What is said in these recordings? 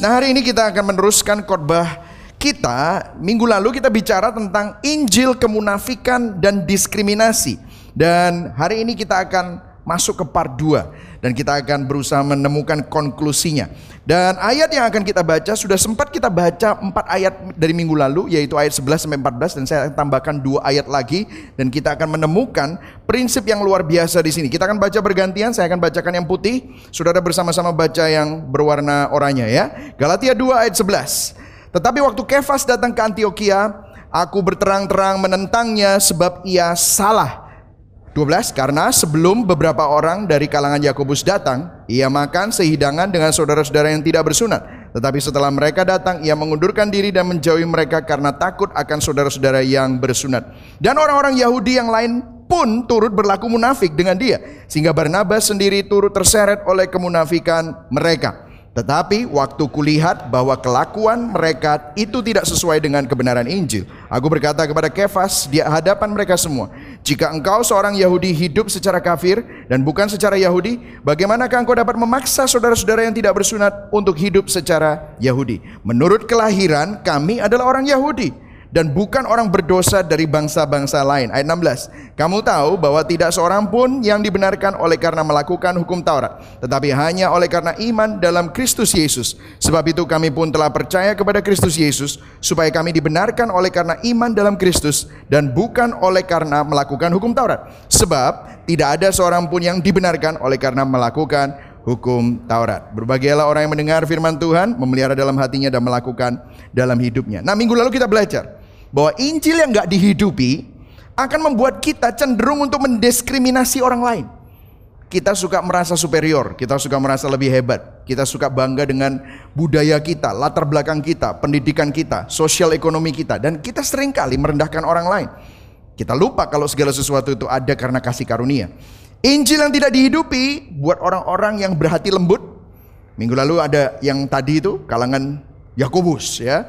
Nah hari ini kita akan meneruskan khotbah kita. Minggu lalu kita bicara tentang Injil kemunafikan dan diskriminasi. Dan hari ini kita akan masuk ke part 2 dan kita akan berusaha menemukan konklusinya. Dan ayat yang akan kita baca sudah sempat kita baca empat ayat dari minggu lalu yaitu ayat 11 sampai 14 dan saya akan tambahkan dua ayat lagi dan kita akan menemukan prinsip yang luar biasa di sini. Kita akan baca bergantian, saya akan bacakan yang putih, saudara bersama-sama baca yang berwarna oranye ya. Galatia 2 ayat 11. Tetapi waktu Kefas datang ke Antioquia, aku berterang-terang menentangnya sebab ia salah 12 karena sebelum beberapa orang dari kalangan Yakobus datang, ia makan sehidangan dengan saudara-saudara yang tidak bersunat. Tetapi setelah mereka datang, ia mengundurkan diri dan menjauhi mereka karena takut akan saudara-saudara yang bersunat. Dan orang-orang Yahudi yang lain pun turut berlaku munafik dengan dia, sehingga Barnabas sendiri turut terseret oleh kemunafikan mereka. Tetapi waktu kulihat bahwa kelakuan mereka itu tidak sesuai dengan kebenaran Injil. Aku berkata kepada Kefas di hadapan mereka semua, jika engkau seorang Yahudi hidup secara kafir dan bukan secara Yahudi, bagaimanakah engkau dapat memaksa saudara-saudara yang tidak bersunat untuk hidup secara Yahudi? Menurut kelahiran kami adalah orang Yahudi dan bukan orang berdosa dari bangsa-bangsa lain. Ayat 16. Kamu tahu bahwa tidak seorang pun yang dibenarkan oleh karena melakukan hukum Taurat, tetapi hanya oleh karena iman dalam Kristus Yesus. Sebab itu kami pun telah percaya kepada Kristus Yesus supaya kami dibenarkan oleh karena iman dalam Kristus dan bukan oleh karena melakukan hukum Taurat. Sebab tidak ada seorang pun yang dibenarkan oleh karena melakukan hukum Taurat. Berbahagialah orang yang mendengar firman Tuhan, memelihara dalam hatinya dan melakukan dalam hidupnya. Nah, minggu lalu kita belajar bahwa Injil yang nggak dihidupi akan membuat kita cenderung untuk mendiskriminasi orang lain. Kita suka merasa superior, kita suka merasa lebih hebat, kita suka bangga dengan budaya kita, latar belakang kita, pendidikan kita, sosial ekonomi kita, dan kita sering kali merendahkan orang lain. Kita lupa kalau segala sesuatu itu ada karena kasih karunia. Injil yang tidak dihidupi buat orang-orang yang berhati lembut. Minggu lalu ada yang tadi itu kalangan Yakobus ya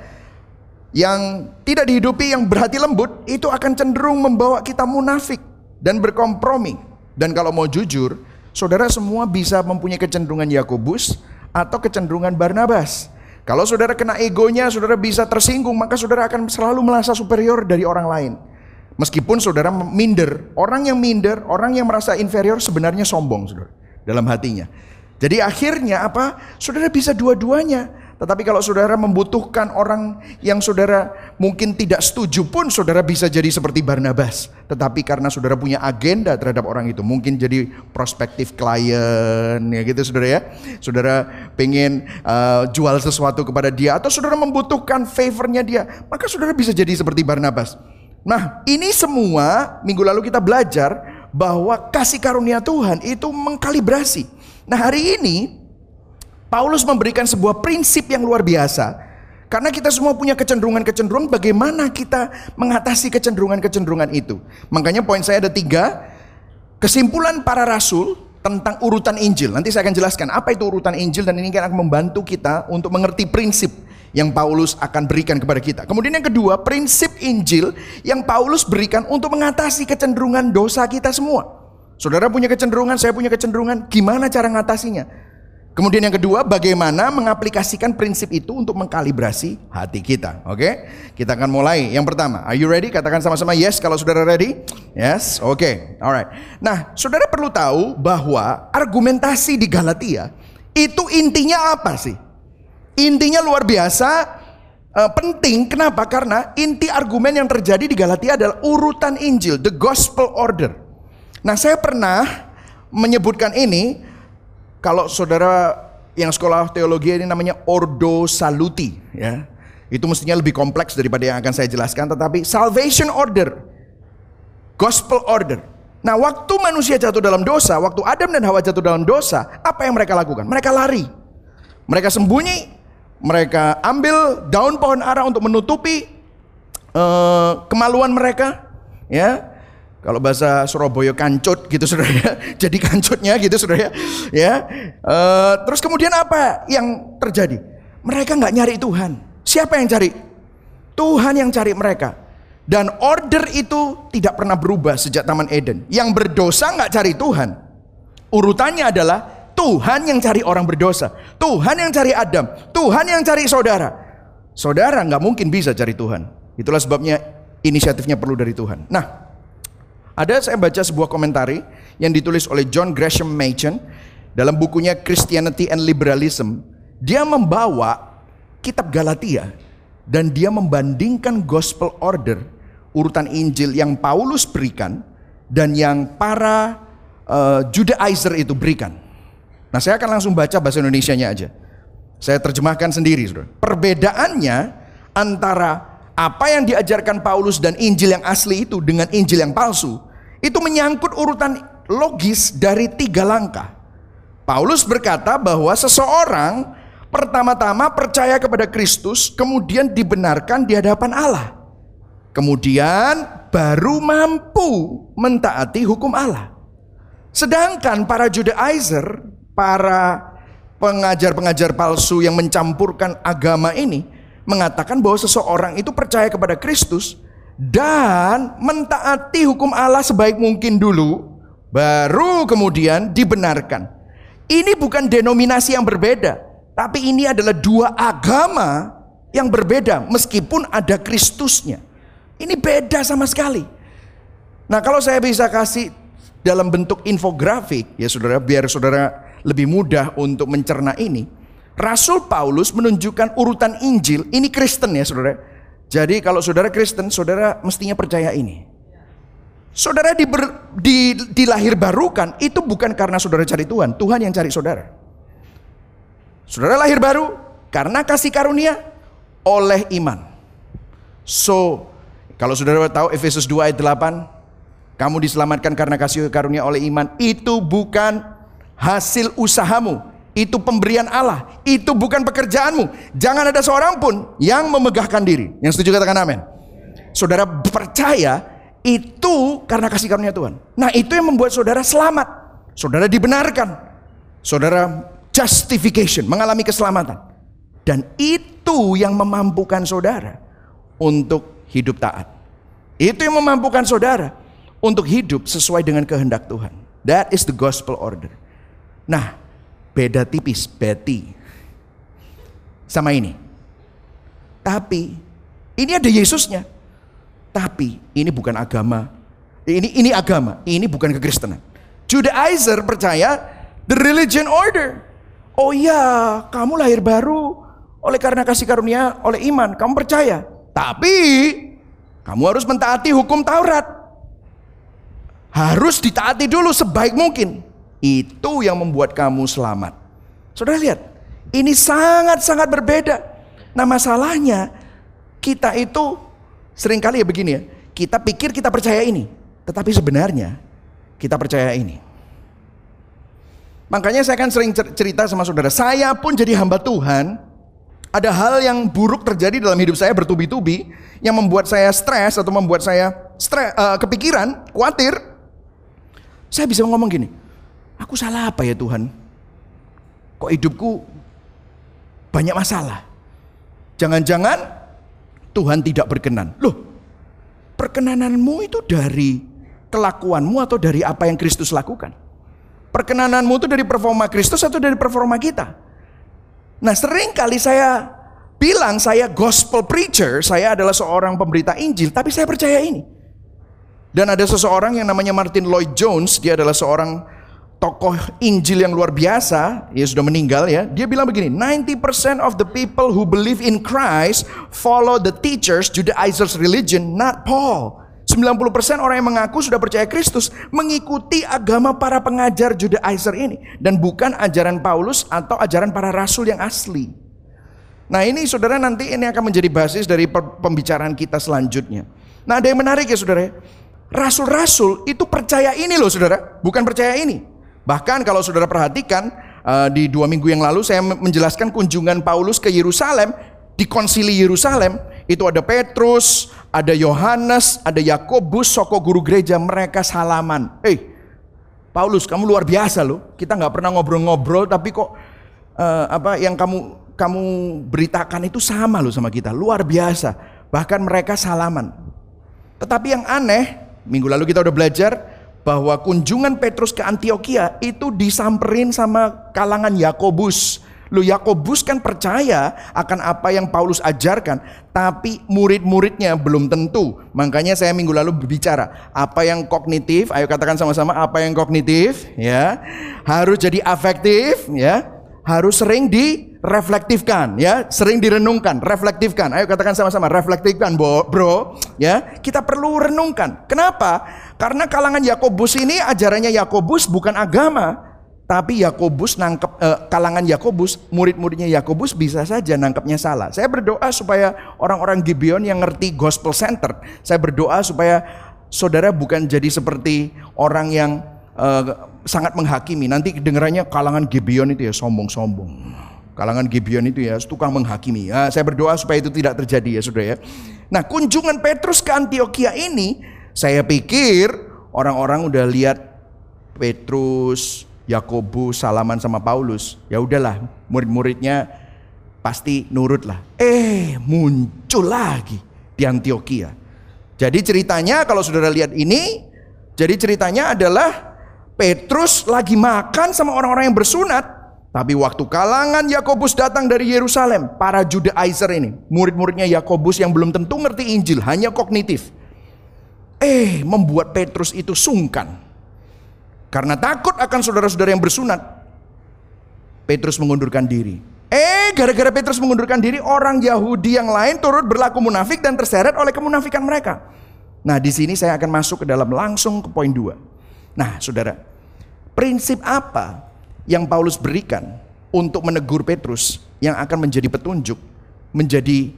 yang tidak dihidupi yang berhati lembut itu akan cenderung membawa kita munafik dan berkompromi. Dan kalau mau jujur, saudara semua bisa mempunyai kecenderungan Yakobus atau kecenderungan Barnabas. Kalau saudara kena egonya, saudara bisa tersinggung, maka saudara akan selalu merasa superior dari orang lain. Meskipun saudara minder, orang yang minder, orang yang merasa inferior sebenarnya sombong, saudara, dalam hatinya. Jadi akhirnya apa? Saudara bisa dua-duanya. Tetapi kalau saudara membutuhkan orang yang saudara mungkin tidak setuju pun saudara bisa jadi seperti Barnabas. Tetapi karena saudara punya agenda terhadap orang itu, mungkin jadi prospektif klien ya gitu saudara ya. Saudara pengen uh, jual sesuatu kepada dia atau saudara membutuhkan favornya dia, maka saudara bisa jadi seperti Barnabas. Nah, ini semua minggu lalu kita belajar bahwa kasih karunia Tuhan itu mengkalibrasi. Nah, hari ini Paulus memberikan sebuah prinsip yang luar biasa. Karena kita semua punya kecenderungan-kecenderungan bagaimana kita mengatasi kecenderungan-kecenderungan itu. Makanya poin saya ada tiga. Kesimpulan para rasul tentang urutan Injil. Nanti saya akan jelaskan apa itu urutan Injil dan ini akan membantu kita untuk mengerti prinsip yang Paulus akan berikan kepada kita. Kemudian yang kedua, prinsip Injil yang Paulus berikan untuk mengatasi kecenderungan dosa kita semua. Saudara punya kecenderungan, saya punya kecenderungan, gimana cara mengatasinya? Kemudian yang kedua, bagaimana mengaplikasikan prinsip itu untuk mengkalibrasi hati kita. Oke, kita akan mulai. Yang pertama, are you ready? Katakan sama-sama yes kalau saudara ready. Yes, oke, okay. alright. Nah, saudara perlu tahu bahwa argumentasi di Galatia itu intinya apa sih? Intinya luar biasa uh, penting. Kenapa? Karena inti argumen yang terjadi di Galatia adalah urutan Injil, the gospel order. Nah, saya pernah menyebutkan ini kalau saudara yang sekolah teologi ini namanya ordo saluti ya. Itu mestinya lebih kompleks daripada yang akan saya jelaskan tetapi salvation order gospel order. Nah, waktu manusia jatuh dalam dosa, waktu Adam dan Hawa jatuh dalam dosa, apa yang mereka lakukan? Mereka lari. Mereka sembunyi, mereka ambil daun pohon ara untuk menutupi uh, kemaluan mereka, ya. Kalau bahasa Surabaya kancut gitu saudara ya. Jadi kancutnya gitu saudara ya. ya. Uh, terus kemudian apa yang terjadi? Mereka nggak nyari Tuhan. Siapa yang cari? Tuhan yang cari mereka. Dan order itu tidak pernah berubah sejak Taman Eden. Yang berdosa nggak cari Tuhan. Urutannya adalah Tuhan yang cari orang berdosa. Tuhan yang cari Adam. Tuhan yang cari saudara. Saudara nggak mungkin bisa cari Tuhan. Itulah sebabnya inisiatifnya perlu dari Tuhan. Nah, ada saya baca sebuah komentari yang ditulis oleh John Gresham Machen dalam bukunya Christianity and Liberalism. Dia membawa kitab Galatia dan dia membandingkan gospel order urutan Injil yang Paulus berikan dan yang para uh, Judaizer itu berikan. Nah, saya akan langsung baca bahasa Indonesianya aja. Saya terjemahkan sendiri. Perbedaannya antara apa yang diajarkan Paulus dan Injil yang asli itu dengan Injil yang palsu, itu menyangkut urutan logis dari tiga langkah. Paulus berkata bahwa seseorang pertama-tama percaya kepada Kristus, kemudian dibenarkan di hadapan Allah. Kemudian baru mampu mentaati hukum Allah. Sedangkan para Judaizer para pengajar-pengajar palsu yang mencampurkan agama ini mengatakan bahwa seseorang itu percaya kepada Kristus dan mentaati hukum Allah sebaik mungkin dulu, baru kemudian dibenarkan. Ini bukan denominasi yang berbeda, tapi ini adalah dua agama yang berbeda meskipun ada Kristusnya. Ini beda sama sekali. Nah, kalau saya bisa kasih dalam bentuk infografik ya Saudara, biar Saudara lebih mudah untuk mencerna ini. Rasul Paulus menunjukkan urutan Injil, ini Kristen ya saudara. Jadi kalau saudara Kristen, saudara mestinya percaya ini. Saudara diber, di, dilahir barukan itu bukan karena saudara cari Tuhan, Tuhan yang cari saudara. Saudara lahir baru karena kasih karunia oleh iman. So, kalau saudara tahu Efesus 2 ayat 8, kamu diselamatkan karena kasih karunia oleh iman, itu bukan hasil usahamu. Itu pemberian Allah. Itu bukan pekerjaanmu. Jangan ada seorang pun yang memegahkan diri. Yang setuju katakan amin. Saudara percaya itu karena kasih karunia Tuhan. Nah itu yang membuat saudara selamat. Saudara dibenarkan. Saudara justification, mengalami keselamatan. Dan itu yang memampukan saudara untuk hidup taat. Itu yang memampukan saudara untuk hidup sesuai dengan kehendak Tuhan. That is the gospel order. Nah, beda tipis Betty sama ini. Tapi ini ada Yesusnya. Tapi ini bukan agama. Ini ini agama, ini bukan kekristenan. Judaizer percaya the religion order. Oh iya, kamu lahir baru oleh karena kasih karunia oleh iman, kamu percaya. Tapi kamu harus mentaati hukum Taurat. Harus ditaati dulu sebaik mungkin. Itu yang membuat kamu selamat. Saudara lihat, ini sangat-sangat berbeda. Nah masalahnya, kita itu sering kali ya begini ya, kita pikir kita percaya ini. Tetapi sebenarnya kita percaya ini. Makanya saya kan sering cerita sama saudara, saya pun jadi hamba Tuhan. Ada hal yang buruk terjadi dalam hidup saya bertubi-tubi yang membuat saya stres atau membuat saya stres, uh, kepikiran, khawatir. Saya bisa ngomong gini, Aku salah apa ya Tuhan? Kok hidupku banyak masalah? Jangan-jangan Tuhan tidak berkenan. Loh, perkenananmu itu dari kelakuanmu atau dari apa yang Kristus lakukan? Perkenananmu itu dari performa Kristus atau dari performa kita? Nah sering kali saya bilang saya gospel preacher, saya adalah seorang pemberita Injil, tapi saya percaya ini. Dan ada seseorang yang namanya Martin Lloyd Jones, dia adalah seorang tokoh Injil yang luar biasa, dia sudah meninggal ya. Dia bilang begini, 90% of the people who believe in Christ follow the teachers Judaizers religion, not Paul. 90% orang yang mengaku sudah percaya Kristus mengikuti agama para pengajar Judaizer ini dan bukan ajaran Paulus atau ajaran para rasul yang asli. Nah, ini Saudara nanti ini akan menjadi basis dari pembicaraan kita selanjutnya. Nah, ada yang menarik ya Saudara. Rasul-rasul itu percaya ini loh Saudara, bukan percaya ini. Bahkan kalau saudara perhatikan uh, di dua minggu yang lalu saya menjelaskan kunjungan Paulus ke Yerusalem di konsili Yerusalem itu ada Petrus, ada Yohanes, ada Yakobus, soko guru gereja mereka salaman. Eh, hey, Paulus kamu luar biasa loh. Kita nggak pernah ngobrol-ngobrol tapi kok uh, apa yang kamu kamu beritakan itu sama loh sama kita, luar biasa. Bahkan mereka salaman. Tetapi yang aneh, minggu lalu kita udah belajar bahwa kunjungan Petrus ke Antioquia itu disamperin sama kalangan Yakobus. Lu Yakobus kan percaya akan apa yang Paulus ajarkan, tapi murid-muridnya belum tentu. Makanya saya minggu lalu berbicara, apa yang kognitif, ayo katakan sama-sama apa yang kognitif, ya. Harus jadi afektif, ya. Harus sering direflektifkan, ya, sering direnungkan, reflektifkan. Ayo katakan sama-sama, reflektifkan, bro, ya. Kita perlu renungkan. Kenapa? Karena kalangan Yakobus ini ajarannya Yakobus bukan agama, tapi Yakobus nangkep eh, kalangan Yakobus, murid-muridnya Yakobus bisa saja nangkepnya salah. Saya berdoa supaya orang-orang Gibeon yang ngerti gospel center, saya berdoa supaya saudara bukan jadi seperti orang yang eh, sangat menghakimi. Nanti dengarannya kalangan Gibeon itu ya sombong-sombong. Kalangan Gibeon itu ya tukang menghakimi. Ya, saya berdoa supaya itu tidak terjadi ya saudara ya. Nah kunjungan Petrus ke Antioquia ini, saya pikir orang-orang udah lihat Petrus, Yakobus salaman sama Paulus, ya udahlah murid-muridnya pasti nurut lah. Eh muncul lagi di Antioquia. Jadi ceritanya kalau saudara lihat ini, jadi ceritanya adalah Petrus lagi makan sama orang-orang yang bersunat. Tapi waktu kalangan Yakobus datang dari Yerusalem, para Judaizer ini, murid-muridnya Yakobus yang belum tentu ngerti Injil, hanya kognitif. Eh, membuat Petrus itu sungkan karena takut akan saudara-saudara yang bersunat, Petrus mengundurkan diri. Eh, gara-gara Petrus mengundurkan diri, orang Yahudi yang lain turut berlaku munafik dan terseret oleh kemunafikan mereka. Nah, di sini saya akan masuk ke dalam langsung ke poin dua. Nah, saudara, prinsip apa yang Paulus berikan untuk menegur Petrus yang akan menjadi petunjuk, menjadi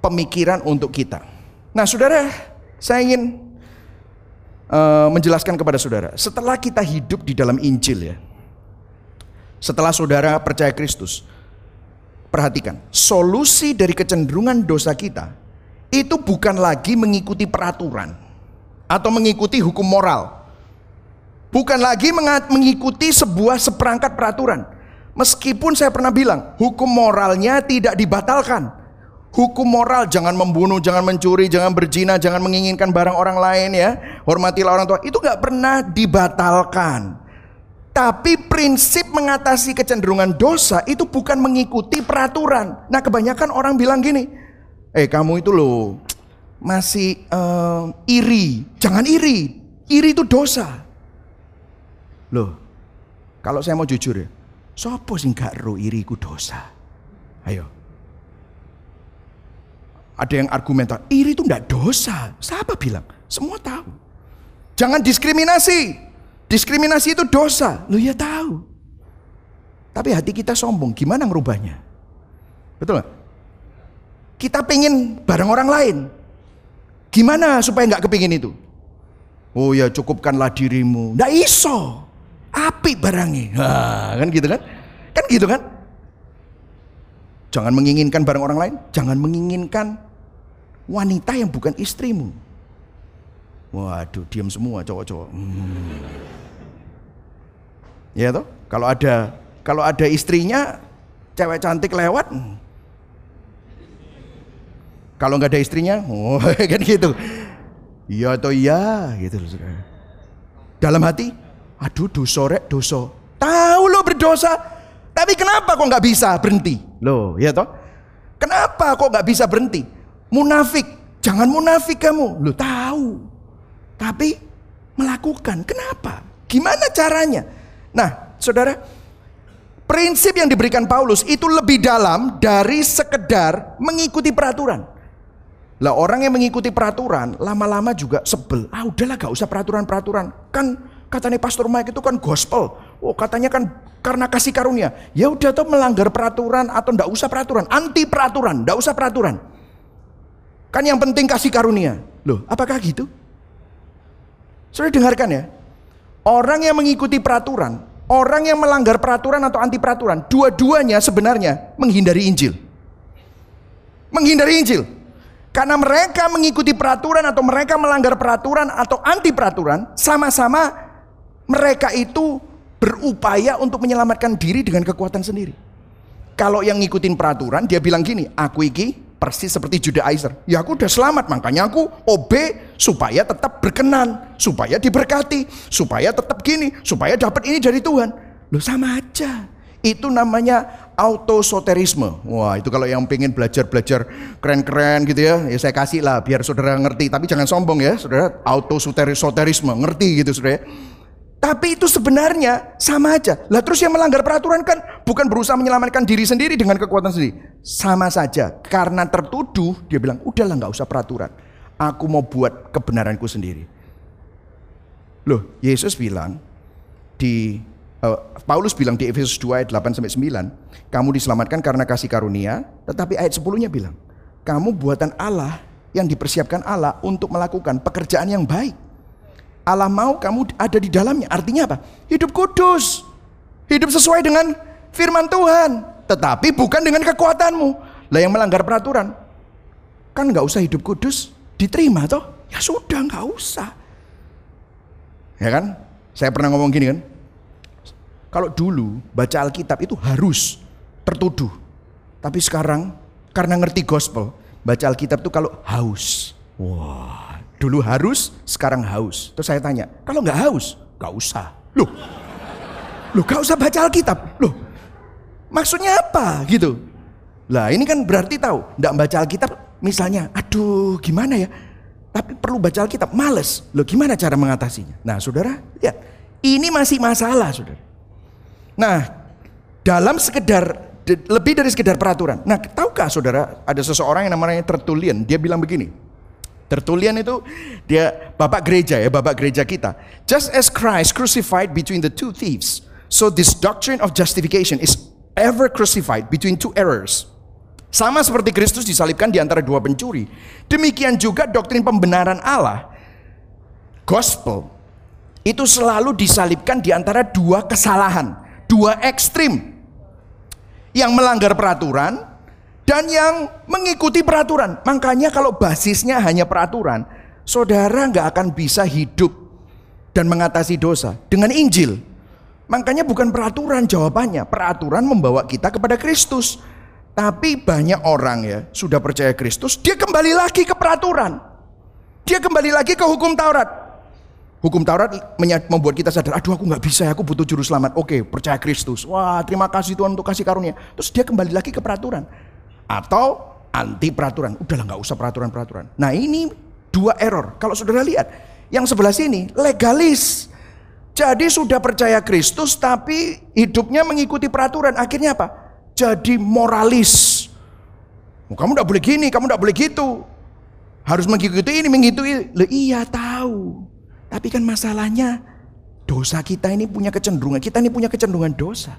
pemikiran untuk kita? Nah, saudara, saya ingin uh, menjelaskan kepada saudara, setelah kita hidup di dalam Injil ya, setelah saudara percaya Kristus, perhatikan, solusi dari kecenderungan dosa kita itu bukan lagi mengikuti peraturan atau mengikuti hukum moral. Bukan lagi mengikuti sebuah seperangkat peraturan. Meskipun saya pernah bilang, hukum moralnya tidak dibatalkan. Hukum moral jangan membunuh, jangan mencuri, jangan berzina, jangan menginginkan barang orang lain ya. Hormatilah orang tua. Itu nggak pernah dibatalkan. Tapi prinsip mengatasi kecenderungan dosa itu bukan mengikuti peraturan. Nah kebanyakan orang bilang gini, eh kamu itu loh masih uh, iri. Jangan iri, iri itu dosa. Loh, kalau saya mau jujur ya, sopo sih gak ro iri ku dosa? Ayo, ada yang argumentar, iri itu tidak dosa. Siapa bilang? Semua tahu. Jangan diskriminasi. Diskriminasi itu dosa. Lu ya tahu. Tapi hati kita sombong. Gimana ngerubahnya? Betul gak? Kita pengen barang orang lain. Gimana supaya nggak kepingin itu? Oh ya cukupkanlah dirimu. Nggak iso. Api barangnya. Nah, kan gitu kan? Kan gitu kan? Jangan menginginkan barang orang lain. Jangan menginginkan wanita yang bukan istrimu. Waduh, diam semua cowok-cowok. Hmm. Ya toh, kalau ada kalau ada istrinya cewek cantik lewat, kalau nggak ada istrinya, oh kan gitu. Iya atau iya gitu. Dalam hati, aduh dosa rek dosa. Tahu lo berdosa, tapi kenapa kok nggak bisa berhenti? Loh, ya toh? Kenapa kok nggak bisa berhenti? Munafik, jangan munafik kamu. Lu tahu. Tapi melakukan. Kenapa? Gimana caranya? Nah, Saudara, prinsip yang diberikan Paulus itu lebih dalam dari sekedar mengikuti peraturan. Lah orang yang mengikuti peraturan lama-lama juga sebel. Ah udahlah gak usah peraturan-peraturan. Kan katanya Pastor Mike itu kan gospel. Oh katanya kan karena kasih karunia. Ya udah tuh melanggar peraturan atau ndak usah peraturan, anti peraturan, ndak usah peraturan. Kan yang penting kasih karunia. Loh, apakah gitu? Sudah dengarkan ya. Orang yang mengikuti peraturan, orang yang melanggar peraturan atau anti peraturan, dua-duanya sebenarnya menghindari Injil. Menghindari Injil. Karena mereka mengikuti peraturan atau mereka melanggar peraturan atau anti peraturan, sama-sama mereka itu berupaya untuk menyelamatkan diri dengan kekuatan sendiri. Kalau yang ngikutin peraturan, dia bilang gini, aku iki Persis seperti Judaizer. Ya aku udah selamat, makanya aku OB supaya tetap berkenan, supaya diberkati, supaya tetap gini, supaya dapat ini dari Tuhan. Loh sama aja. Itu namanya autosoterisme. Wah itu kalau yang pengen belajar-belajar keren-keren gitu ya, ya saya kasih lah biar saudara ngerti. Tapi jangan sombong ya, saudara autosoterisme, ngerti gitu saudara. Tapi itu sebenarnya sama aja. Lah terus yang melanggar peraturan kan bukan berusaha menyelamatkan diri sendiri dengan kekuatan sendiri. Sama saja. Karena tertuduh, dia bilang, udahlah nggak usah peraturan. Aku mau buat kebenaranku sendiri. Loh, Yesus bilang di uh, Paulus bilang di Efesus 2 ayat 8 sampai 9, kamu diselamatkan karena kasih karunia, tetapi ayat 10-nya bilang, kamu buatan Allah yang dipersiapkan Allah untuk melakukan pekerjaan yang baik. Allah mau kamu ada di dalamnya. Artinya apa? Hidup kudus. Hidup sesuai dengan firman Tuhan. Tetapi bukan dengan kekuatanmu. Lah yang melanggar peraturan. Kan nggak usah hidup kudus. Diterima toh? Ya sudah nggak usah. Ya kan? Saya pernah ngomong gini kan. Kalau dulu baca Alkitab itu harus tertuduh. Tapi sekarang karena ngerti gospel. Baca Alkitab itu kalau haus. Wah Dulu harus, sekarang haus. Terus saya tanya, kalau nggak haus, nggak usah. Loh, loh nggak usah baca Alkitab. Loh, maksudnya apa gitu? Lah ini kan berarti tahu, nggak baca Alkitab misalnya, aduh gimana ya? Tapi perlu baca Alkitab, males. Loh gimana cara mengatasinya? Nah saudara, lihat, ini masih masalah saudara. Nah, dalam sekedar lebih dari sekedar peraturan. Nah, tahukah saudara ada seseorang yang namanya Tertullian, dia bilang begini, Tertulian itu dia bapak gereja ya, bapak gereja kita. Just as Christ crucified between the two thieves, so this doctrine of justification is ever crucified between two errors. Sama seperti Kristus disalibkan di antara dua pencuri, demikian juga doktrin pembenaran Allah, gospel, itu selalu disalibkan di antara dua kesalahan, dua ekstrim. Yang melanggar peraturan dan yang mengikuti peraturan. Makanya kalau basisnya hanya peraturan, saudara nggak akan bisa hidup dan mengatasi dosa dengan Injil. Makanya bukan peraturan jawabannya, peraturan membawa kita kepada Kristus. Tapi banyak orang ya sudah percaya Kristus, dia kembali lagi ke peraturan. Dia kembali lagi ke hukum Taurat. Hukum Taurat membuat kita sadar, aduh aku nggak bisa, aku butuh juru selamat. Oke, percaya Kristus. Wah, terima kasih Tuhan untuk kasih karunia. Terus dia kembali lagi ke peraturan atau anti peraturan. Udahlah nggak usah peraturan-peraturan. Nah ini dua error. Kalau saudara lihat, yang sebelah sini legalis. Jadi sudah percaya Kristus tapi hidupnya mengikuti peraturan. Akhirnya apa? Jadi moralis. Oh, kamu tidak boleh gini, kamu tidak boleh gitu. Harus mengikuti ini, mengikuti. Le, iya tahu. Tapi kan masalahnya dosa kita ini punya kecenderungan. Kita ini punya kecenderungan dosa.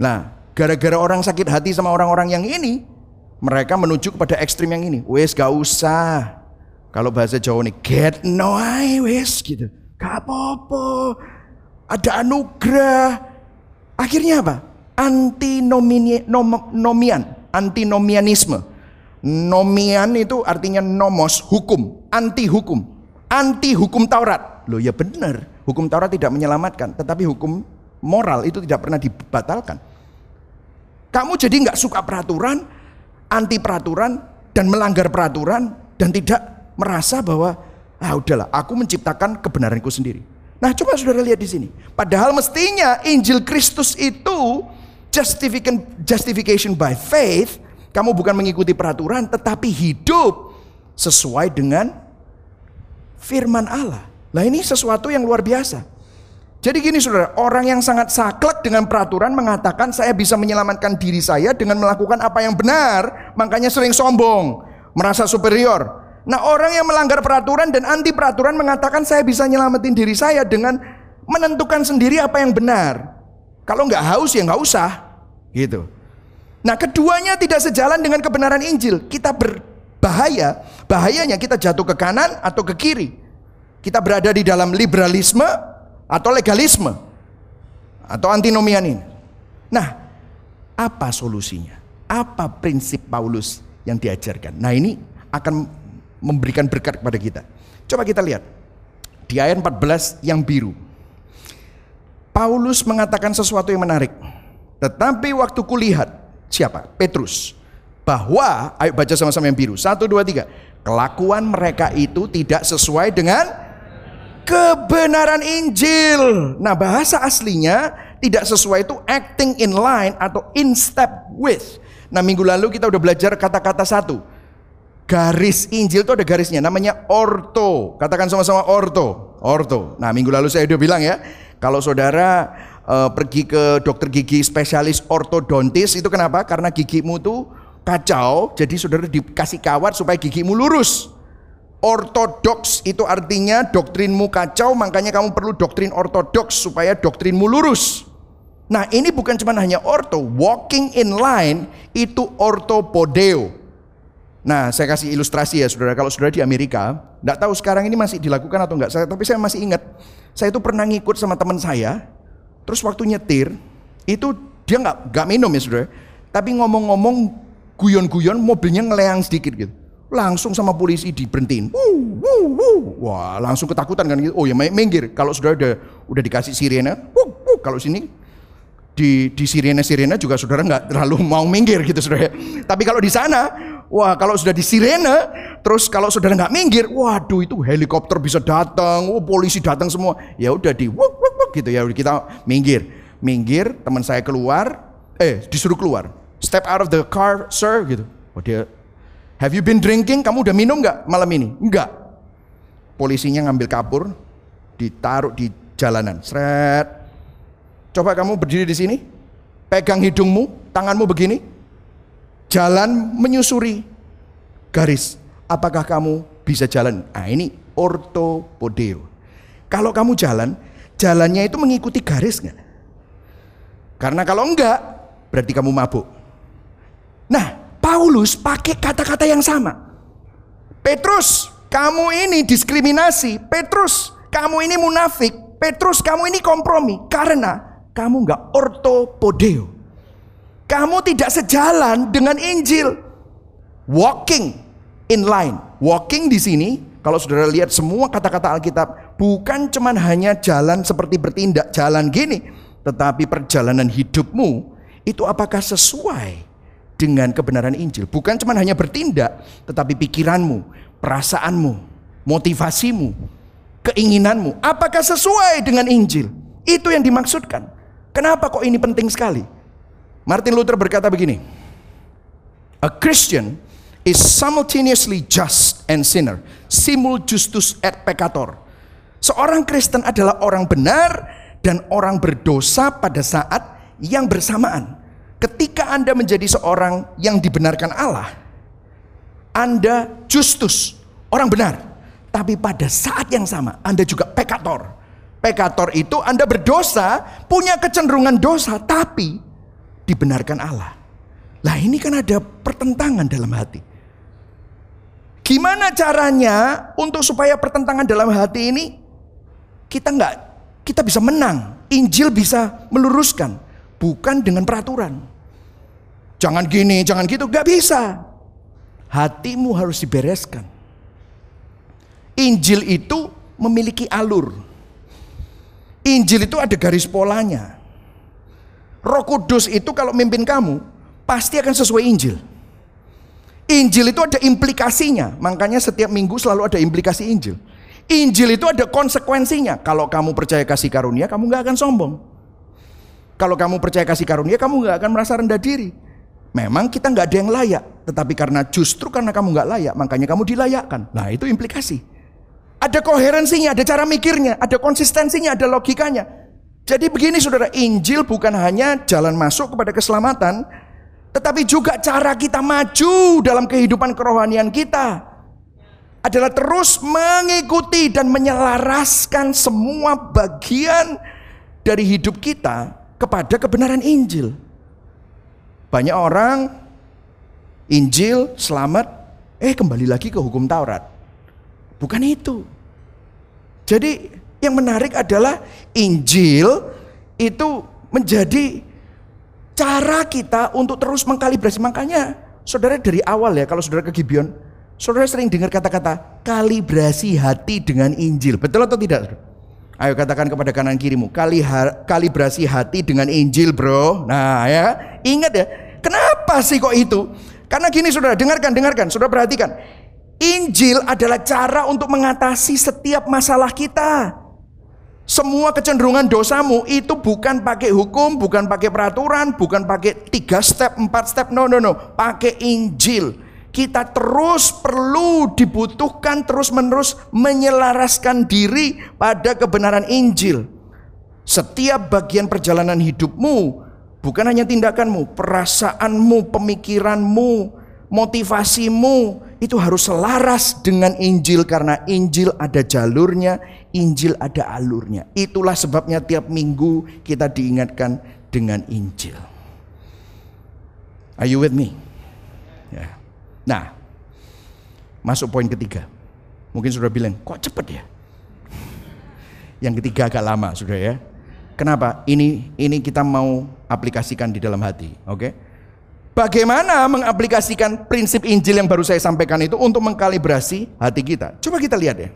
Nah, Gara-gara orang sakit hati sama orang-orang yang ini, mereka menuju kepada ekstrim yang ini. Wes gak usah. Kalau bahasa Jawa nih, get no I wes gitu. Gak apa-apa. Ada anugerah. Akhirnya apa? Antinomian, antinomianisme. Nomian itu artinya nomos, hukum, anti hukum, anti hukum Taurat. Loh ya benar, hukum Taurat tidak menyelamatkan, tetapi hukum moral itu tidak pernah dibatalkan. Kamu jadi nggak suka peraturan, anti peraturan, dan melanggar peraturan, dan tidak merasa bahwa ah udahlah, aku menciptakan kebenaranku sendiri. Nah, coba saudara lihat di sini. Padahal mestinya Injil Kristus itu justification, justification by faith. Kamu bukan mengikuti peraturan, tetapi hidup sesuai dengan firman Allah. Nah ini sesuatu yang luar biasa. Jadi gini saudara, orang yang sangat saklek dengan peraturan mengatakan saya bisa menyelamatkan diri saya dengan melakukan apa yang benar, makanya sering sombong, merasa superior. Nah orang yang melanggar peraturan dan anti peraturan mengatakan saya bisa nyelamatin diri saya dengan menentukan sendiri apa yang benar. Kalau nggak haus ya nggak usah, gitu. Nah keduanya tidak sejalan dengan kebenaran Injil. Kita berbahaya, bahayanya kita jatuh ke kanan atau ke kiri. Kita berada di dalam liberalisme atau legalisme atau antinomian ini. Nah, apa solusinya? Apa prinsip Paulus yang diajarkan? Nah, ini akan memberikan berkat kepada kita. Coba kita lihat di ayat 14 yang biru. Paulus mengatakan sesuatu yang menarik. Tetapi waktu kulihat siapa? Petrus. bahwa ayo baca sama-sama yang biru. Satu, dua, tiga. Kelakuan mereka itu tidak sesuai dengan kebenaran Injil. Nah, bahasa aslinya tidak sesuai itu acting in line atau in step with. Nah, minggu lalu kita udah belajar kata-kata satu. Garis Injil itu ada garisnya namanya orto. Katakan sama-sama orto. Orto. Nah, minggu lalu saya udah bilang ya, kalau saudara uh, pergi ke dokter gigi spesialis ortodontis itu kenapa? Karena gigimu tuh kacau, jadi saudara dikasih kawat supaya gigimu lurus. Ortodoks itu artinya doktrinmu kacau, makanya kamu perlu doktrin ortodoks supaya doktrinmu lurus. Nah ini bukan cuma hanya orto, walking in line itu ortopodeo. Nah saya kasih ilustrasi ya saudara, kalau saudara di Amerika, tidak tahu sekarang ini masih dilakukan atau enggak, tapi saya masih ingat, saya itu pernah ngikut sama teman saya, terus waktu nyetir, itu dia nggak nggak minum ya saudara, tapi ngomong-ngomong guyon-guyon mobilnya ngeleang sedikit gitu langsung sama polisi diberhentiin. Wuh, wuh, wuh. Wah, langsung ketakutan kan gitu. Oh ya minggir. Kalau sudah udah udah dikasih sirene, wuh, wuh. kalau sini di di sirene sirene juga saudara nggak terlalu mau minggir gitu saudara. Tapi kalau di sana, wah kalau sudah di sirene, terus kalau saudara nggak minggir, waduh itu helikopter bisa datang, oh polisi datang semua. Ya udah di wuh, wuh, wuh, gitu ya kita minggir, minggir. Teman saya keluar, eh disuruh keluar. Step out of the car, sir, gitu. Oh dia Have you been drinking? Kamu udah minum nggak malam ini? Enggak. Polisinya ngambil kapur, ditaruh di jalanan. Seret. Coba kamu berdiri di sini, pegang hidungmu, tanganmu begini, jalan menyusuri garis. Apakah kamu bisa jalan? Nah ini ortopodeo. Kalau kamu jalan, jalannya itu mengikuti garis nggak? Karena kalau enggak, berarti kamu mabuk. Nah, Paulus pakai kata-kata yang sama. Petrus, kamu ini diskriminasi. Petrus, kamu ini munafik. Petrus, kamu ini kompromi karena kamu nggak ortopodeo. Kamu tidak sejalan dengan Injil. Walking in line. Walking di sini, kalau saudara lihat semua kata-kata Alkitab, bukan cuman hanya jalan seperti bertindak, jalan gini, tetapi perjalanan hidupmu itu apakah sesuai dengan kebenaran Injil. Bukan cuma hanya bertindak, tetapi pikiranmu, perasaanmu, motivasimu, keinginanmu. Apakah sesuai dengan Injil? Itu yang dimaksudkan. Kenapa kok ini penting sekali? Martin Luther berkata begini, A Christian is simultaneously just and sinner, simul justus et peccator. Seorang Kristen adalah orang benar dan orang berdosa pada saat yang bersamaan. Ketika Anda menjadi seorang yang dibenarkan Allah, Anda justus, orang benar. Tapi pada saat yang sama, Anda juga pekator. Pekator itu Anda berdosa, punya kecenderungan dosa, tapi dibenarkan Allah. Lah ini kan ada pertentangan dalam hati. Gimana caranya untuk supaya pertentangan dalam hati ini kita nggak kita bisa menang, Injil bisa meluruskan, bukan dengan peraturan. Jangan gini, jangan gitu, gak bisa. Hatimu harus dibereskan. Injil itu memiliki alur. Injil itu ada garis polanya. Roh Kudus itu kalau mimpin kamu pasti akan sesuai Injil. Injil itu ada implikasinya, makanya setiap minggu selalu ada implikasi Injil. Injil itu ada konsekuensinya. Kalau kamu percaya kasih karunia, kamu nggak akan sombong. Kalau kamu percaya kasih karunia, kamu nggak akan merasa rendah diri. Memang kita nggak ada yang layak, tetapi karena justru karena kamu nggak layak, makanya kamu dilayakkan. Nah itu implikasi. Ada koherensinya, ada cara mikirnya, ada konsistensinya, ada logikanya. Jadi begini saudara, Injil bukan hanya jalan masuk kepada keselamatan, tetapi juga cara kita maju dalam kehidupan kerohanian kita adalah terus mengikuti dan menyelaraskan semua bagian dari hidup kita kepada kebenaran Injil. Banyak orang Injil selamat, eh kembali lagi ke hukum Taurat. Bukan itu. Jadi yang menarik adalah Injil itu menjadi cara kita untuk terus mengkalibrasi. Makanya saudara dari awal ya kalau saudara ke Gibeon, saudara sering dengar kata-kata kalibrasi hati dengan Injil. Betul atau tidak? Ayo katakan kepada kanan kirimu, kali kalibrasi hati dengan Injil, bro. Nah, ya, ingat ya, kenapa sih kok itu? Karena gini saudara, dengarkan, dengarkan, saudara perhatikan. Injil adalah cara untuk mengatasi setiap masalah kita. Semua kecenderungan dosamu itu bukan pakai hukum, bukan pakai peraturan, bukan pakai tiga step, empat step, no, no, no. Pakai Injil. Kita terus perlu dibutuhkan terus-menerus menyelaraskan diri pada kebenaran Injil. Setiap bagian perjalanan hidupmu, bukan hanya tindakanmu, perasaanmu, pemikiranmu, motivasimu, itu harus selaras dengan Injil karena Injil ada jalurnya, Injil ada alurnya. Itulah sebabnya tiap minggu kita diingatkan dengan Injil. Are you with me? Ya. Nah, masuk poin ketiga. Mungkin sudah bilang, kok cepet ya? Yang ketiga agak lama sudah ya. Kenapa? Ini ini kita mau aplikasikan di dalam hati, oke? Okay? Bagaimana mengaplikasikan prinsip Injil yang baru saya sampaikan itu untuk mengkalibrasi hati kita? Coba kita lihat ya.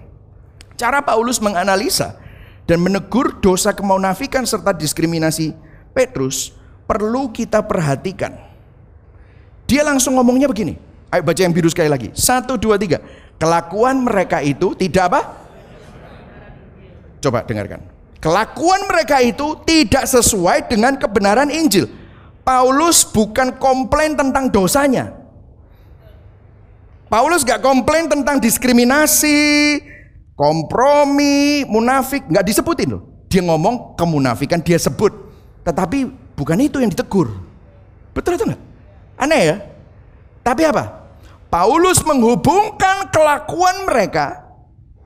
Cara Paulus menganalisa dan menegur dosa kemunafikan serta diskriminasi Petrus perlu kita perhatikan. Dia langsung ngomongnya begini. Ayo baca yang biru sekali lagi. Satu, dua, tiga. Kelakuan mereka itu tidak apa? Coba dengarkan. Kelakuan mereka itu tidak sesuai dengan kebenaran Injil. Paulus bukan komplain tentang dosanya. Paulus gak komplain tentang diskriminasi, kompromi, munafik, gak disebutin loh. Dia ngomong kemunafikan dia sebut, tetapi bukan itu yang ditegur. Betul atau enggak? Aneh ya. Tapi apa? Paulus menghubungkan kelakuan mereka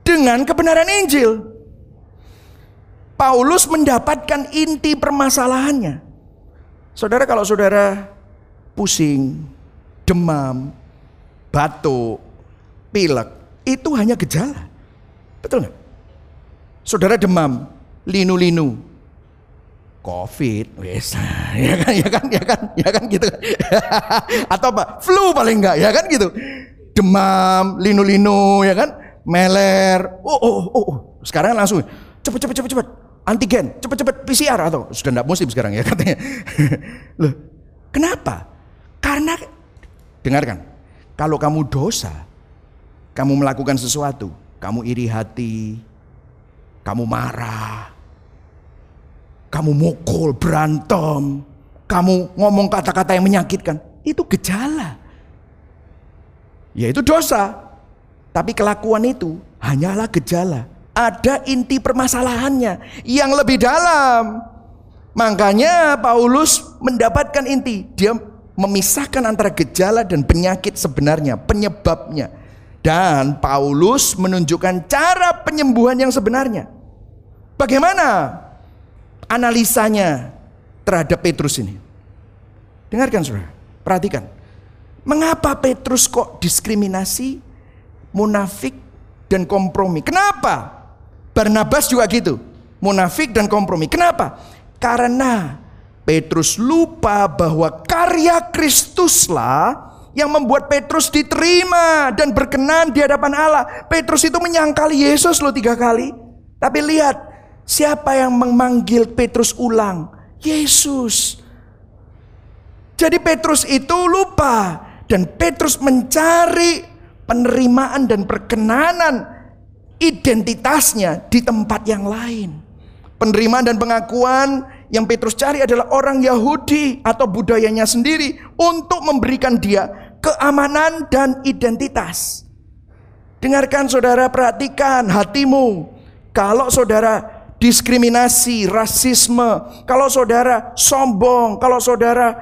dengan kebenaran Injil. Paulus mendapatkan inti permasalahannya. Saudara kalau saudara pusing, demam, batuk, pilek, itu hanya gejala. Betul nggak? Saudara demam, linu-linu, COVID, wes, ya kan, ya kan, ya kan, ya kan gitu. Atau apa? Flu paling enggak, ya kan gitu. Demam, linu-linu, ya kan, meler. Oh, oh, oh, oh. Sekarang langsung cepet, cepet, cepet, cepet antigen, cepat-cepat PCR atau sudah tidak musim sekarang ya katanya. Loh, kenapa? Karena dengarkan, kalau kamu dosa, kamu melakukan sesuatu, kamu iri hati, kamu marah, kamu mukul, berantem, kamu ngomong kata-kata yang menyakitkan, itu gejala. Ya itu dosa. Tapi kelakuan itu hanyalah gejala ada inti permasalahannya yang lebih dalam. Makanya Paulus mendapatkan inti. Dia memisahkan antara gejala dan penyakit sebenarnya, penyebabnya. Dan Paulus menunjukkan cara penyembuhan yang sebenarnya. Bagaimana analisanya terhadap Petrus ini? Dengarkan saudara, perhatikan. Mengapa Petrus kok diskriminasi, munafik, dan kompromi? Kenapa? Barnabas juga gitu. Munafik dan kompromi. Kenapa? Karena Petrus lupa bahwa karya Kristuslah yang membuat Petrus diterima dan berkenan di hadapan Allah. Petrus itu menyangkali Yesus loh tiga kali. Tapi lihat, siapa yang memanggil Petrus ulang? Yesus. Jadi Petrus itu lupa dan Petrus mencari penerimaan dan perkenanan identitasnya di tempat yang lain. Penerimaan dan pengakuan yang Petrus cari adalah orang Yahudi atau budayanya sendiri untuk memberikan dia keamanan dan identitas. Dengarkan saudara, perhatikan hatimu. Kalau saudara diskriminasi, rasisme, kalau saudara sombong, kalau saudara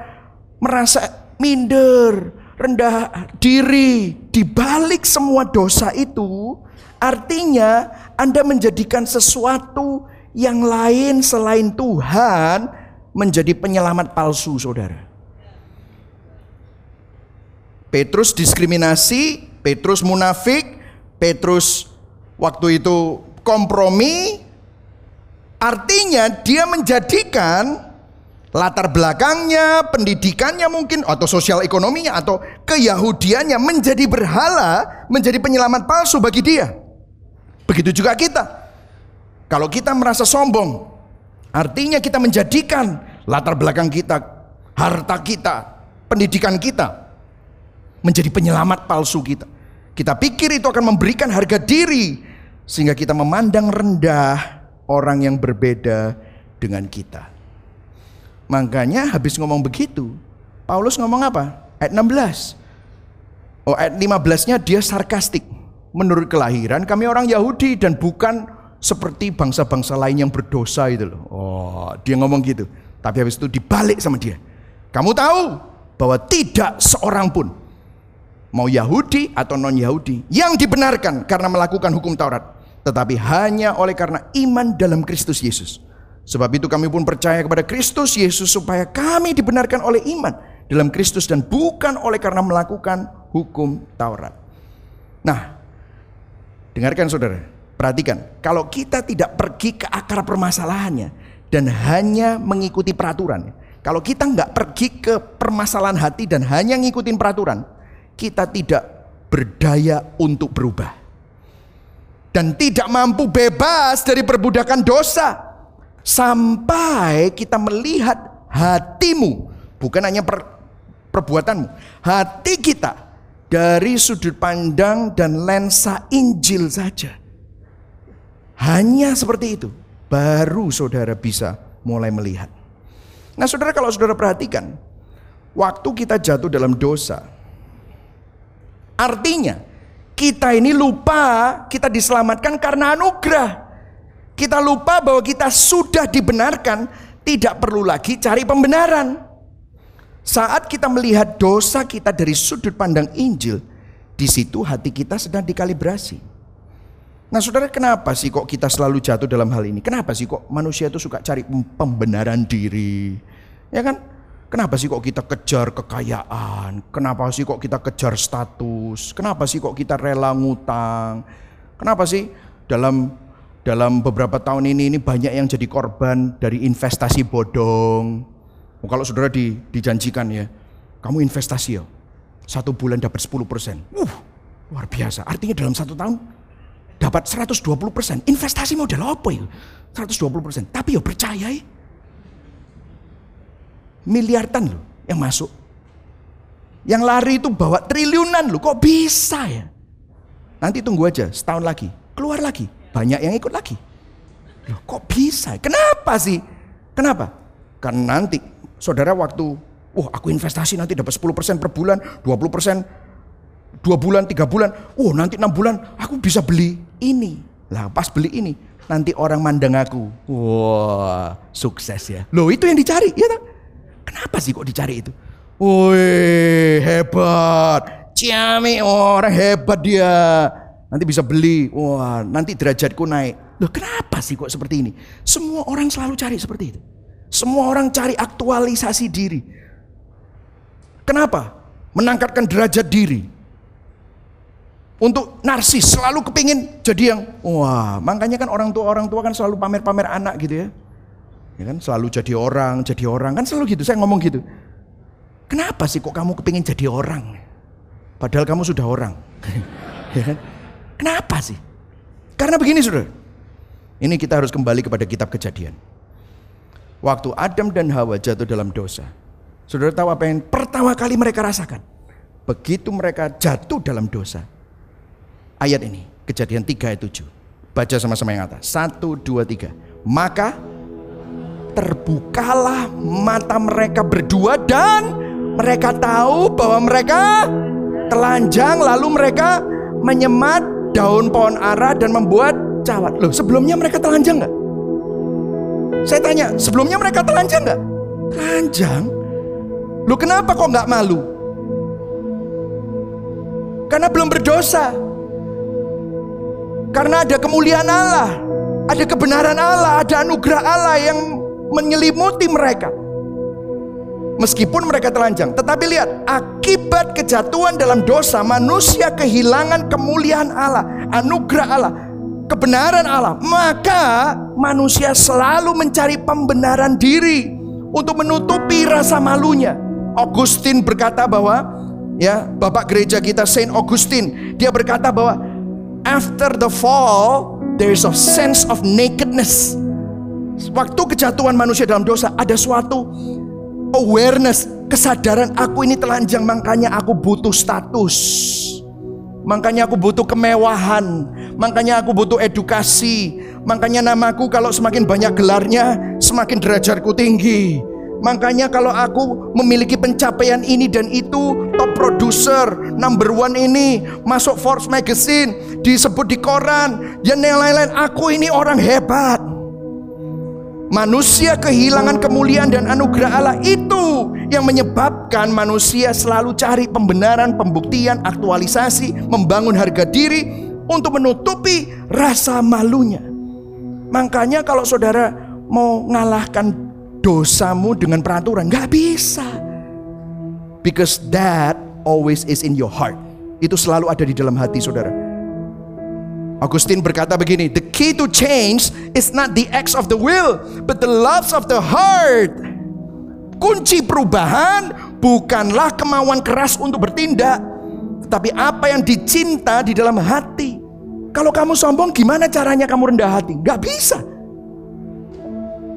merasa minder, rendah diri, di balik semua dosa itu, Artinya Anda menjadikan sesuatu yang lain selain Tuhan menjadi penyelamat palsu saudara. Petrus diskriminasi, Petrus munafik, Petrus waktu itu kompromi. Artinya dia menjadikan latar belakangnya, pendidikannya mungkin atau sosial ekonominya atau keyahudiannya menjadi berhala, menjadi penyelamat palsu bagi dia. Begitu juga kita. Kalau kita merasa sombong, artinya kita menjadikan latar belakang kita, harta kita, pendidikan kita, menjadi penyelamat palsu kita. Kita pikir itu akan memberikan harga diri sehingga kita memandang rendah orang yang berbeda dengan kita. Makanya habis ngomong begitu, Paulus ngomong apa? Ayat 16. Oh, ayat 15-nya dia sarkastik. Menurut kelahiran kami orang Yahudi dan bukan seperti bangsa-bangsa lain yang berdosa itu loh. Oh, dia ngomong gitu. Tapi habis itu dibalik sama dia. Kamu tahu bahwa tidak seorang pun mau Yahudi atau non Yahudi yang dibenarkan karena melakukan hukum Taurat, tetapi hanya oleh karena iman dalam Kristus Yesus. Sebab itu kami pun percaya kepada Kristus Yesus supaya kami dibenarkan oleh iman dalam Kristus dan bukan oleh karena melakukan hukum Taurat. Nah, dengarkan saudara, perhatikan, kalau kita tidak pergi ke akar permasalahannya dan hanya mengikuti peraturan, kalau kita nggak pergi ke permasalahan hati dan hanya ngikutin peraturan, kita tidak berdaya untuk berubah. Dan tidak mampu bebas dari perbudakan dosa. Sampai kita melihat hatimu, bukan hanya per, perbuatanmu, hati kita dari sudut pandang dan lensa Injil saja. Hanya seperti itu, baru saudara bisa mulai melihat. Nah saudara kalau saudara perhatikan, waktu kita jatuh dalam dosa, artinya kita ini lupa kita diselamatkan karena anugerah. Kita lupa bahwa kita sudah dibenarkan, tidak perlu lagi cari pembenaran. Saat kita melihat dosa kita dari sudut pandang Injil, di situ hati kita sedang dikalibrasi. Nah saudara kenapa sih kok kita selalu jatuh dalam hal ini? Kenapa sih kok manusia itu suka cari pembenaran diri? Ya kan? Kenapa sih kok kita kejar kekayaan? Kenapa sih kok kita kejar status? Kenapa sih kok kita rela ngutang? Kenapa sih dalam dalam beberapa tahun ini ini banyak yang jadi korban dari investasi bodong? Oh, kalau saudara di, dijanjikan ya, kamu investasi ya, satu bulan dapat 10 persen. Uh, luar biasa. Artinya dalam satu tahun dapat 120 persen. Investasi model apa ya? 120 persen. Tapi ya percaya ya miliaran loh yang masuk. Yang lari itu bawa triliunan loh, kok bisa ya? Nanti tunggu aja, setahun lagi, keluar lagi, banyak yang ikut lagi. Loh, kok bisa? Kenapa sih? Kenapa? Karena nanti saudara waktu, wah aku investasi nanti dapat 10% per bulan, 20% dua bulan, tiga bulan, oh nanti enam bulan aku bisa beli ini. Lah pas beli ini, nanti orang mandang aku, wah sukses ya. Loh itu yang dicari, ya tak? Kenapa sih kok dicari itu? Woi, hebat. Ciami orang hebat dia. Nanti bisa beli. Wah, nanti derajatku naik. Loh, kenapa sih kok seperti ini? Semua orang selalu cari seperti itu. Semua orang cari aktualisasi diri. Kenapa? Menangkatkan derajat diri. Untuk narsis selalu kepingin jadi yang wah makanya kan orang tua orang tua kan selalu pamer-pamer anak gitu ya Ya kan selalu jadi orang, jadi orang kan selalu gitu. Saya ngomong gitu. Kenapa sih kok kamu kepingin jadi orang? Padahal kamu sudah orang. ya kan? Kenapa sih? Karena begini saudara. Ini kita harus kembali kepada kitab kejadian. Waktu Adam dan Hawa jatuh dalam dosa. Saudara tahu apa yang pertama kali mereka rasakan? Begitu mereka jatuh dalam dosa. Ayat ini, kejadian 3 ayat 7. Baca sama-sama yang atas. Satu, dua, tiga. Maka terbukalah mata mereka berdua dan mereka tahu bahwa mereka telanjang lalu mereka menyemat daun pohon ara dan membuat cawat. Loh, sebelumnya mereka telanjang nggak? Saya tanya, sebelumnya mereka telanjang nggak? Telanjang? Loh, kenapa kok nggak malu? Karena belum berdosa. Karena ada kemuliaan Allah, ada kebenaran Allah, ada anugerah Allah yang menyelimuti mereka. Meskipun mereka telanjang, tetapi lihat, akibat kejatuhan dalam dosa, manusia kehilangan kemuliaan Allah, anugerah Allah, kebenaran Allah. Maka manusia selalu mencari pembenaran diri untuk menutupi rasa malunya. Augustin berkata bahwa ya, Bapak gereja kita Saint Augustine, dia berkata bahwa after the fall there is a sense of nakedness Waktu kejatuhan manusia dalam dosa ada suatu awareness Kesadaran aku ini telanjang makanya aku butuh status. Makanya aku butuh kemewahan, makanya aku butuh edukasi, makanya namaku kalau semakin banyak gelarnya, semakin derajatku tinggi. Makanya kalau aku memiliki pencapaian ini dan itu, top producer, number one ini, masuk Forbes magazine, disebut di koran, dan yang lain-lain, aku ini orang hebat. Manusia kehilangan kemuliaan dan anugerah Allah itu yang menyebabkan manusia selalu cari pembenaran, pembuktian, aktualisasi, membangun harga diri untuk menutupi rasa malunya. Makanya kalau saudara mau ngalahkan dosamu dengan peraturan, nggak bisa. Because that always is in your heart. Itu selalu ada di dalam hati saudara. Agustin berkata begini, the key to change is not the acts of the will, but the loves of the heart. Kunci perubahan bukanlah kemauan keras untuk bertindak, tetapi apa yang dicinta di dalam hati. Kalau kamu sombong, gimana caranya kamu rendah hati? Gak bisa.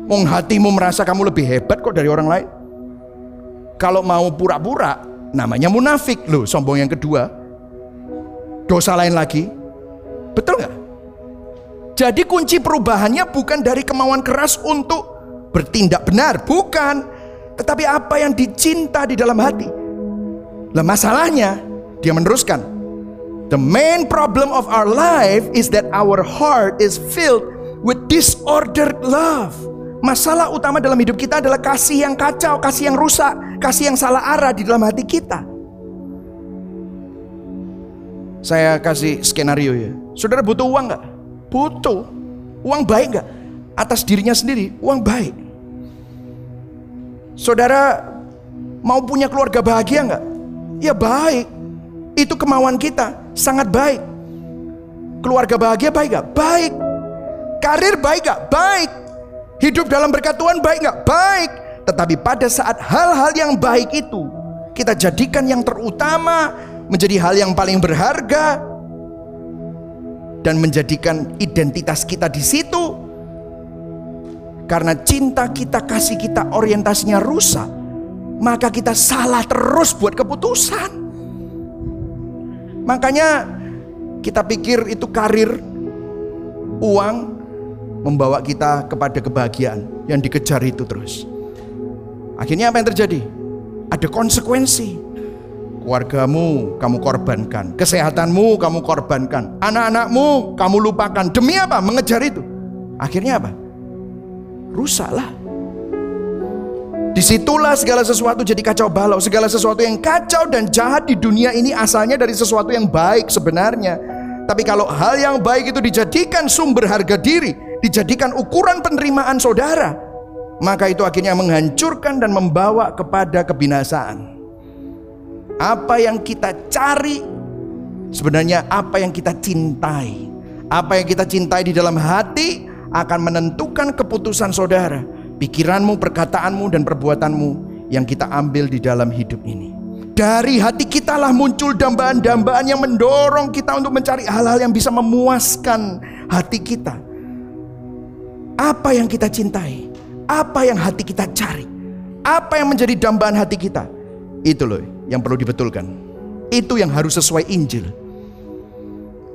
Mong hatimu merasa kamu lebih hebat kok dari orang lain. Kalau mau pura-pura, namanya munafik loh. Sombong yang kedua. Dosa lain lagi, Betul nggak? Jadi kunci perubahannya bukan dari kemauan keras untuk bertindak benar, bukan. Tetapi apa yang dicinta di dalam hati. Lah masalahnya, dia meneruskan. The main problem of our life is that our heart is filled with disordered love. Masalah utama dalam hidup kita adalah kasih yang kacau, kasih yang rusak, kasih yang salah arah di dalam hati kita. Saya kasih skenario ya. Saudara butuh uang nggak? Butuh. Uang baik nggak? Atas dirinya sendiri, uang baik. Saudara mau punya keluarga bahagia nggak? Ya baik. Itu kemauan kita, sangat baik. Keluarga bahagia baik nggak? Baik. Karir baik nggak? Baik. Hidup dalam berkat Tuhan baik nggak? Baik. Tetapi pada saat hal-hal yang baik itu kita jadikan yang terutama, menjadi hal yang paling berharga dan menjadikan identitas kita di situ. Karena cinta kita kasih kita orientasinya rusak maka kita salah terus buat keputusan. Makanya kita pikir itu karir uang membawa kita kepada kebahagiaan yang dikejar itu terus. Akhirnya apa yang terjadi? Ada konsekuensi keluargamu kamu korbankan, kesehatanmu kamu korbankan, anak-anakmu kamu lupakan. Demi apa? Mengejar itu. Akhirnya apa? Rusaklah. Di situlah segala sesuatu jadi kacau balau. Segala sesuatu yang kacau dan jahat di dunia ini asalnya dari sesuatu yang baik sebenarnya. Tapi kalau hal yang baik itu dijadikan sumber harga diri, dijadikan ukuran penerimaan saudara, maka itu akhirnya menghancurkan dan membawa kepada kebinasaan. Apa yang kita cari sebenarnya apa yang kita cintai. Apa yang kita cintai di dalam hati akan menentukan keputusan saudara, pikiranmu, perkataanmu dan perbuatanmu yang kita ambil di dalam hidup ini. Dari hati kita lah muncul dambaan-dambaan yang mendorong kita untuk mencari hal-hal yang bisa memuaskan hati kita. Apa yang kita cintai? Apa yang hati kita cari? Apa yang menjadi dambaan hati kita? Itu loh yang perlu dibetulkan. Itu yang harus sesuai Injil.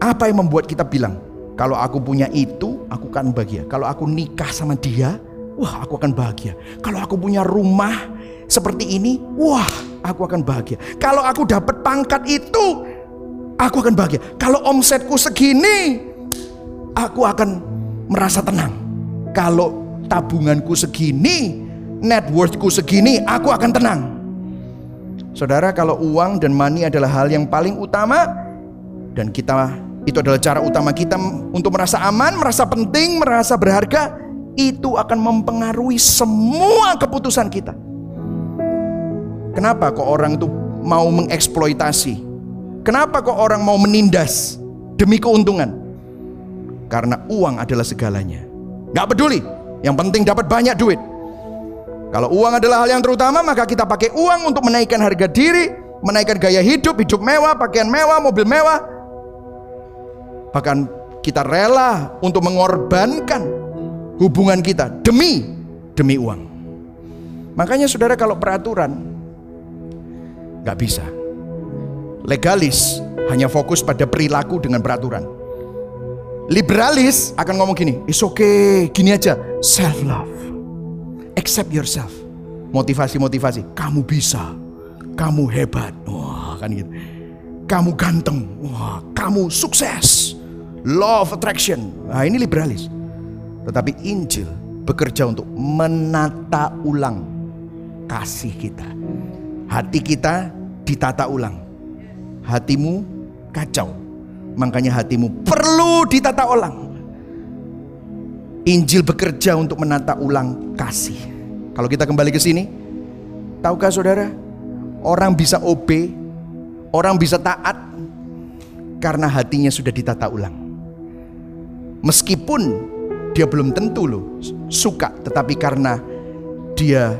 Apa yang membuat kita bilang, kalau aku punya itu, aku akan bahagia. Kalau aku nikah sama dia, wah aku akan bahagia. Kalau aku punya rumah seperti ini, wah aku akan bahagia. Kalau aku dapat pangkat itu, aku akan bahagia. Kalau omsetku segini, aku akan merasa tenang. Kalau tabunganku segini, net worthku segini, aku akan tenang. Saudara, kalau uang dan money adalah hal yang paling utama dan kita itu adalah cara utama kita untuk merasa aman, merasa penting, merasa berharga, itu akan mempengaruhi semua keputusan kita. Kenapa kok orang itu mau mengeksploitasi? Kenapa kok orang mau menindas demi keuntungan? Karena uang adalah segalanya. Gak peduli, yang penting dapat banyak duit. Kalau uang adalah hal yang terutama, maka kita pakai uang untuk menaikkan harga diri, menaikkan gaya hidup, hidup mewah, pakaian mewah, mobil mewah. Bahkan kita rela untuk mengorbankan hubungan kita demi demi uang. Makanya saudara kalau peraturan Gak bisa. Legalis hanya fokus pada perilaku dengan peraturan. Liberalis akan ngomong gini, it's okay, gini aja, self love. Accept yourself. Motivasi-motivasi, kamu bisa, kamu hebat. Wah, kan gitu. Kamu ganteng, wah, kamu sukses. Law of attraction. Nah, ini liberalis. Tetapi Injil bekerja untuk menata ulang kasih kita. Hati kita ditata ulang. Hatimu kacau. Makanya hatimu perlu ditata ulang. Injil bekerja untuk menata ulang kasih. Kalau kita kembali ke sini, tahukah saudara, orang bisa OB, orang bisa taat karena hatinya sudah ditata ulang. Meskipun dia belum tentu loh suka, tetapi karena dia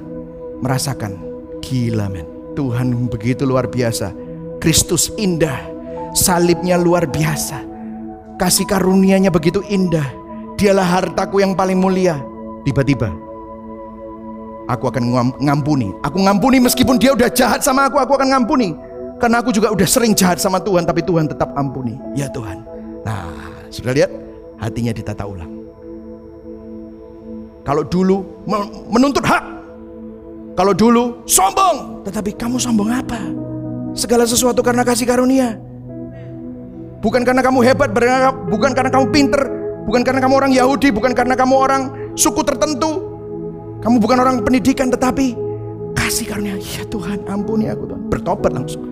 merasakan gila men. Tuhan begitu luar biasa. Kristus indah, salibnya luar biasa. Kasih karunia-Nya begitu indah. Dialah hartaku yang paling mulia. Tiba-tiba aku akan ngampuni. Aku ngampuni meskipun dia udah jahat sama aku, aku akan ngampuni. Karena aku juga udah sering jahat sama Tuhan, tapi Tuhan tetap ampuni. Ya Tuhan. Nah, sudah lihat hatinya ditata ulang. Kalau dulu menuntut hak. Kalau dulu sombong. Tetapi kamu sombong apa? Segala sesuatu karena kasih karunia. Bukan karena kamu hebat, bukan karena kamu pinter, bukan karena kamu orang Yahudi, bukan karena kamu orang suku tertentu. Kamu bukan orang pendidikan, tetapi kasih karunia. Ya Tuhan, ampuni aku Tuhan. Bertobat langsung.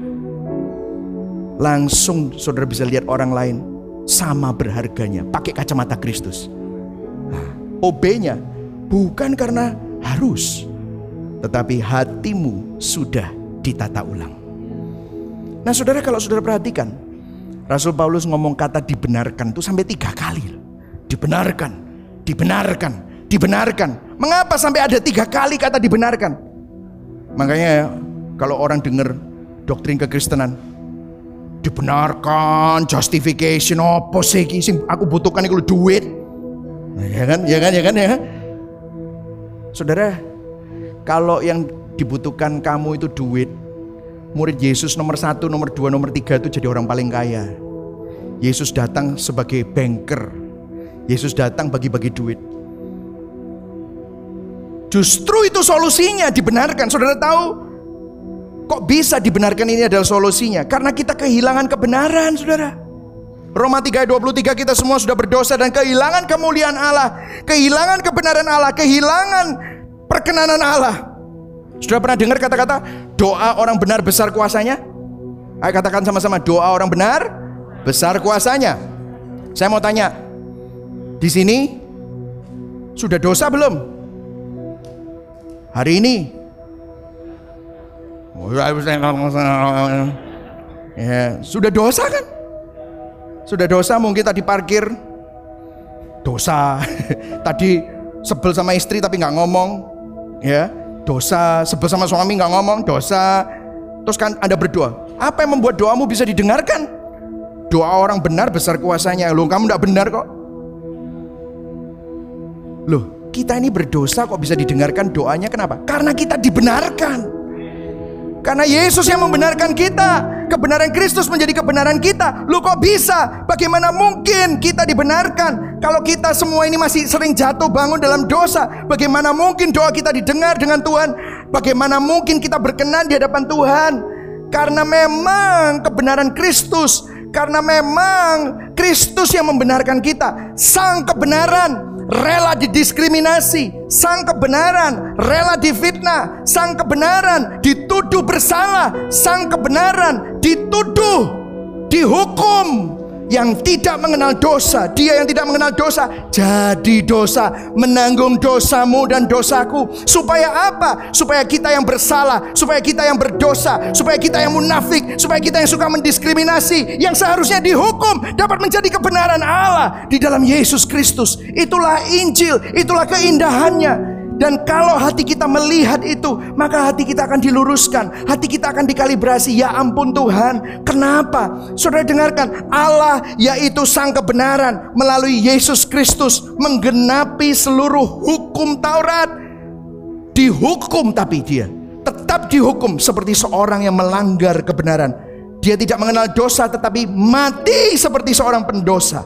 Langsung saudara bisa lihat orang lain sama berharganya. Pakai kacamata Kristus. OB-nya Bukan karena harus, tetapi hatimu sudah ditata ulang. Nah saudara kalau saudara perhatikan, Rasul Paulus ngomong kata dibenarkan itu sampai tiga kali. Dibenarkan, dibenarkan, dibenarkan. Mengapa sampai ada tiga kali kata dibenarkan? Makanya kalau orang dengar doktrin kekristenan, dibenarkan, justification, apa sih? Aku butuhkan itu duit. Nah, ya kan, ya kan, ya kan, ya. Saudara, kalau yang dibutuhkan kamu itu duit, murid Yesus nomor satu, nomor dua, nomor tiga itu jadi orang paling kaya. Yesus datang sebagai banker. Yesus datang bagi-bagi duit. Justru itu solusinya dibenarkan. Saudara tahu kok bisa dibenarkan ini adalah solusinya? Karena kita kehilangan kebenaran, Saudara. Roma 3 ayat 23 kita semua sudah berdosa dan kehilangan kemuliaan Allah, kehilangan kebenaran Allah, kehilangan perkenanan Allah. Sudah pernah dengar kata-kata doa orang benar besar kuasanya? Ayo katakan sama-sama doa orang benar besar kuasanya. Saya mau tanya, di sini sudah dosa belum? Hari ini? Ya, sudah dosa kan? Sudah dosa mungkin tadi parkir dosa. tadi sebel sama istri tapi nggak ngomong, ya dosa. Sebel sama suami nggak ngomong, dosa. Terus kan Anda berdoa. Apa yang membuat doamu bisa didengarkan? Doa orang benar besar kuasanya. Loh, kamu nggak benar kok. Loh, kita ini berdosa kok bisa didengarkan doanya kenapa? Karena kita dibenarkan. Karena Yesus yang membenarkan kita. Kebenaran Kristus menjadi kebenaran kita. Lu kok bisa? Bagaimana mungkin kita dibenarkan? Kalau kita semua ini masih sering jatuh bangun dalam dosa. Bagaimana mungkin doa kita didengar dengan Tuhan? Bagaimana mungkin kita berkenan di hadapan Tuhan? Karena memang kebenaran Kristus. Karena memang Kristus yang membenarkan kita. Sang kebenaran rela didiskriminasi, sang kebenaran. Rela difitnah, sang kebenaran. Dituduh bersalah, sang kebenaran. Dituduh dihukum yang tidak mengenal dosa, dia yang tidak mengenal dosa jadi dosa, menanggung dosamu dan dosaku. Supaya apa? Supaya kita yang bersalah, supaya kita yang berdosa, supaya kita yang munafik, supaya kita yang suka mendiskriminasi, yang seharusnya dihukum dapat menjadi kebenaran Allah di dalam Yesus Kristus. Itulah Injil, itulah keindahannya. Dan kalau hati kita melihat itu, maka hati kita akan diluruskan, hati kita akan dikalibrasi. Ya ampun Tuhan, kenapa? Saudara dengarkan, Allah yaitu sang kebenaran melalui Yesus Kristus menggenapi seluruh hukum Taurat. Dihukum tapi dia tetap dihukum seperti seorang yang melanggar kebenaran. Dia tidak mengenal dosa tetapi mati seperti seorang pendosa.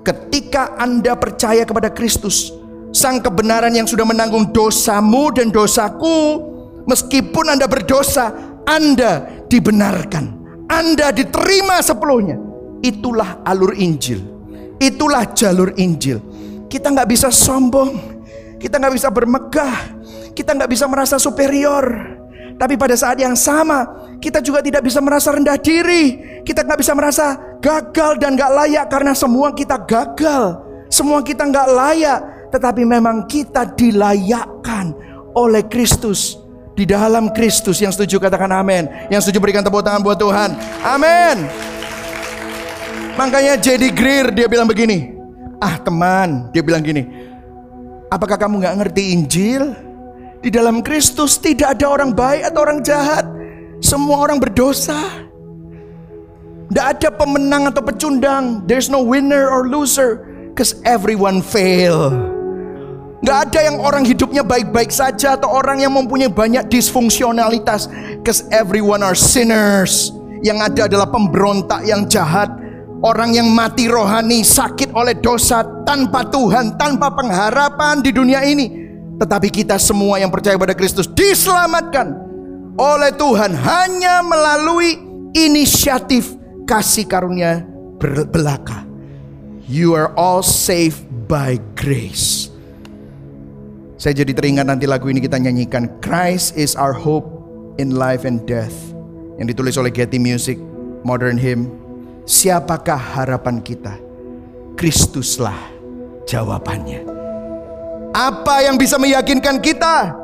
Ketika Anda percaya kepada Kristus, sang kebenaran yang sudah menanggung dosamu dan dosaku, meskipun Anda berdosa, Anda dibenarkan. Anda diterima sepenuhnya. Itulah alur Injil. Itulah jalur Injil. Kita nggak bisa sombong. Kita nggak bisa bermegah kita nggak bisa merasa superior. Tapi pada saat yang sama, kita juga tidak bisa merasa rendah diri. Kita nggak bisa merasa gagal dan nggak layak karena semua kita gagal. Semua kita nggak layak, tetapi memang kita dilayakkan oleh Kristus di dalam Kristus. Yang setuju katakan amin. Yang setuju berikan tepuk tangan buat Tuhan. Amin. Makanya J.D. Greer dia bilang begini. Ah teman, dia bilang gini. Apakah kamu nggak ngerti Injil? Di dalam Kristus tidak ada orang baik atau orang jahat. Semua orang berdosa. Tidak ada pemenang atau pecundang. There's no winner or loser. Cause everyone fail. Gak ada yang orang hidupnya baik-baik saja atau orang yang mempunyai banyak disfungsionalitas. Cause everyone are sinners. Yang ada adalah pemberontak yang jahat. Orang yang mati rohani, sakit oleh dosa tanpa Tuhan, tanpa pengharapan di dunia ini. Tetapi kita semua yang percaya pada Kristus diselamatkan oleh Tuhan hanya melalui inisiatif kasih karunia belaka. You are all saved by grace. Saya jadi teringat nanti lagu ini kita nyanyikan Christ is our hope in life and death yang ditulis oleh Getty Music Modern Hymn. Siapakah harapan kita? Kristuslah jawabannya. Apa yang bisa meyakinkan kita?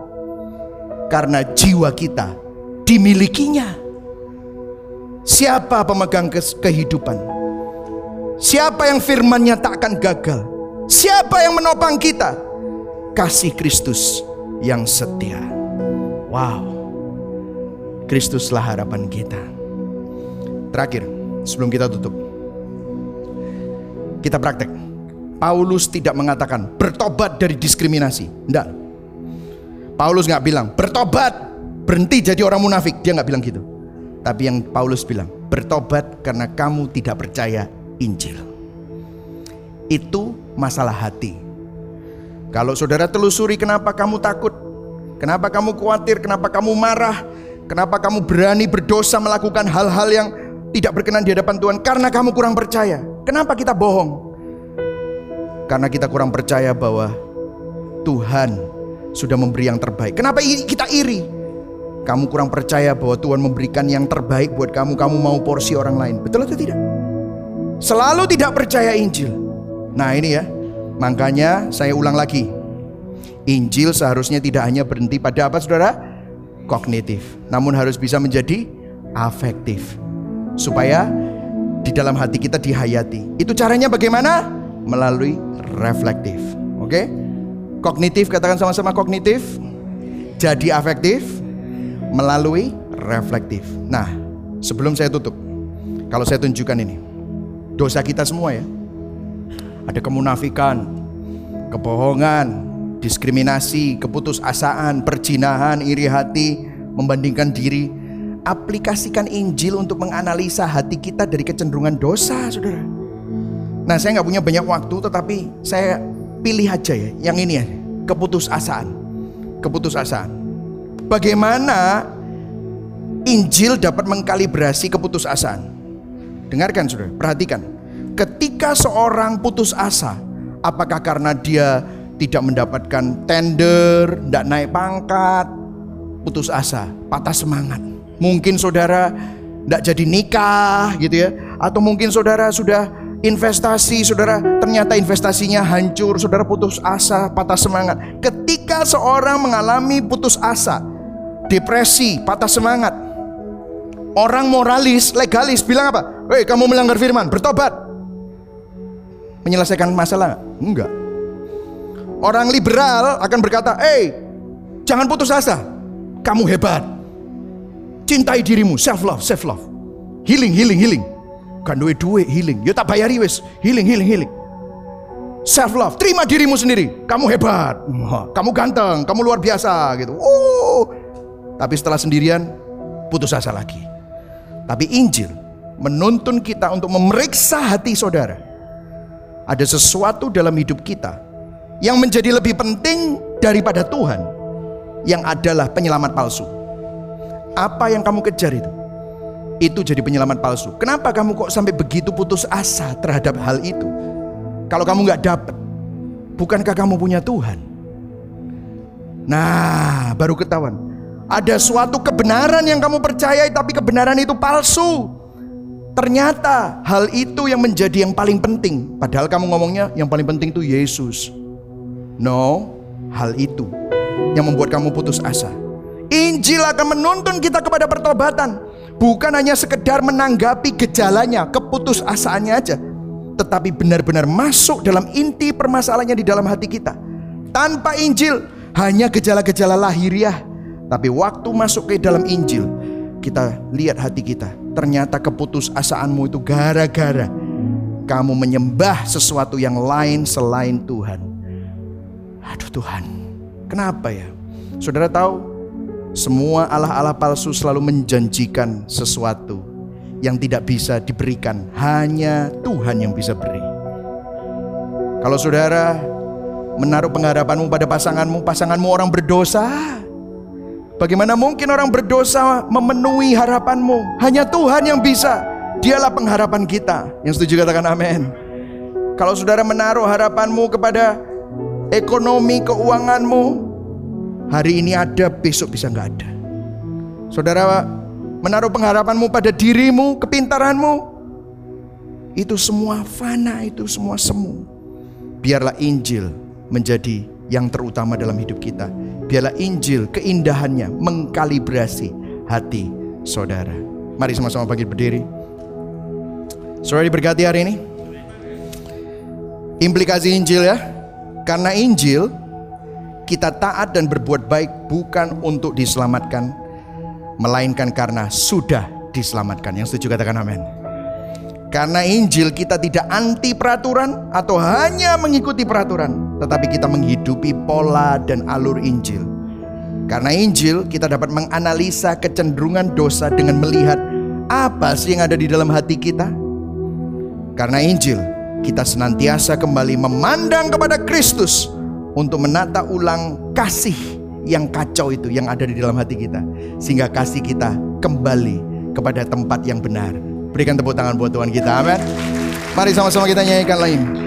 Karena jiwa kita dimilikinya. Siapa pemegang kehidupan? Siapa yang firmannya tak akan gagal? Siapa yang menopang kita? Kasih Kristus yang setia. Wow. Kristuslah harapan kita. Terakhir, sebelum kita tutup. Kita praktek. Paulus tidak mengatakan bertobat dari diskriminasi. Tidak. Paulus nggak bilang bertobat berhenti jadi orang munafik. Dia nggak bilang gitu. Tapi yang Paulus bilang bertobat karena kamu tidak percaya Injil. Itu masalah hati. Kalau saudara telusuri kenapa kamu takut, kenapa kamu khawatir, kenapa kamu marah, kenapa kamu berani berdosa melakukan hal-hal yang tidak berkenan di hadapan Tuhan karena kamu kurang percaya. Kenapa kita bohong? Karena kita kurang percaya bahwa Tuhan sudah memberi yang terbaik. Kenapa kita iri? Kamu kurang percaya bahwa Tuhan memberikan yang terbaik buat kamu, kamu mau porsi orang lain. Betul atau tidak? Selalu tidak percaya Injil. Nah, ini ya. Makanya saya ulang lagi. Injil seharusnya tidak hanya berhenti pada apa Saudara? Kognitif, namun harus bisa menjadi afektif. Supaya di dalam hati kita dihayati. Itu caranya bagaimana? Melalui reflektif. Oke? Okay? Kognitif katakan sama-sama kognitif. Jadi afektif melalui reflektif. Nah, sebelum saya tutup, kalau saya tunjukkan ini, dosa kita semua ya. Ada kemunafikan, kebohongan, diskriminasi, keputusasaan, perjinahan, iri hati, membandingkan diri. Aplikasikan Injil untuk menganalisa hati kita dari kecenderungan dosa, saudara. Nah saya nggak punya banyak waktu tetapi saya pilih aja ya yang ini ya keputusasaan. Keputusasaan. Bagaimana Injil dapat mengkalibrasi keputusasaan? Dengarkan sudah, perhatikan. Ketika seorang putus asa, apakah karena dia tidak mendapatkan tender, tidak naik pangkat, putus asa, patah semangat. Mungkin saudara tidak jadi nikah gitu ya, atau mungkin saudara sudah investasi, saudara, ternyata investasinya hancur, saudara putus asa, patah semangat. Ketika seorang mengalami putus asa, depresi, patah semangat, orang moralis, legalis bilang apa? Hei, kamu melanggar firman, bertobat. Menyelesaikan masalah? Enggak. Orang liberal akan berkata, "Hei, jangan putus asa. Kamu hebat. Cintai dirimu, self love, self love. Healing, healing, healing." Kan duit duit healing. Ya tak bayari wes. Healing, healing, healing. Self love. Terima dirimu sendiri. Kamu hebat. Kamu ganteng. Kamu luar biasa gitu. Oh. Tapi setelah sendirian, putus asa lagi. Tapi Injil menuntun kita untuk memeriksa hati saudara. Ada sesuatu dalam hidup kita yang menjadi lebih penting daripada Tuhan, yang adalah penyelamat palsu. Apa yang kamu kejar itu? Itu jadi penyelamat palsu. Kenapa kamu kok sampai begitu putus asa terhadap hal itu? Kalau kamu nggak dapat, bukankah kamu punya Tuhan? Nah, baru ketahuan. Ada suatu kebenaran yang kamu percayai, tapi kebenaran itu palsu. Ternyata hal itu yang menjadi yang paling penting. Padahal kamu ngomongnya yang paling penting itu Yesus. No, hal itu yang membuat kamu putus asa. Injil akan menuntun kita kepada pertobatan. Bukan hanya sekedar menanggapi gejalanya, keputusasaannya aja. Tetapi benar-benar masuk dalam inti permasalahannya di dalam hati kita. Tanpa Injil, hanya gejala-gejala lahiriah. Tapi waktu masuk ke dalam Injil, kita lihat hati kita. Ternyata keputusasaanmu itu gara-gara kamu menyembah sesuatu yang lain selain Tuhan. Aduh Tuhan, kenapa ya? Saudara tahu, semua Allah-Allah palsu selalu menjanjikan sesuatu yang tidak bisa diberikan, hanya Tuhan yang bisa beri. Kalau saudara menaruh pengharapanmu pada pasanganmu, pasanganmu orang berdosa, Bagaimana mungkin orang berdosa memenuhi harapanmu? Hanya Tuhan yang bisa. Dialah pengharapan kita. Yang setuju katakan amin. Kalau saudara menaruh harapanmu kepada ekonomi keuanganmu, hari ini ada, besok bisa nggak ada. Saudara menaruh pengharapanmu pada dirimu, kepintaranmu, itu semua fana, itu semua semu. Biarlah Injil menjadi yang terutama dalam hidup kita. Biarlah Injil keindahannya mengkalibrasi hati saudara. Mari sama-sama bangkit berdiri. Saudara diberkati hari ini. Implikasi Injil ya. Karena Injil kita taat dan berbuat baik bukan untuk diselamatkan melainkan karena sudah diselamatkan. Yang setuju katakan amin. Karena Injil kita tidak anti peraturan atau hanya mengikuti peraturan, tetapi kita menghidupi pola dan alur Injil. Karena Injil kita dapat menganalisa kecenderungan dosa dengan melihat apa sih yang ada di dalam hati kita. Karena Injil kita senantiasa kembali memandang kepada Kristus untuk menata ulang kasih yang kacau itu yang ada di dalam hati kita sehingga kasih kita kembali kepada tempat yang benar Berikan tepuk tangan buat Tuhan kita. Amin. Mari sama-sama kita nyanyikan lain.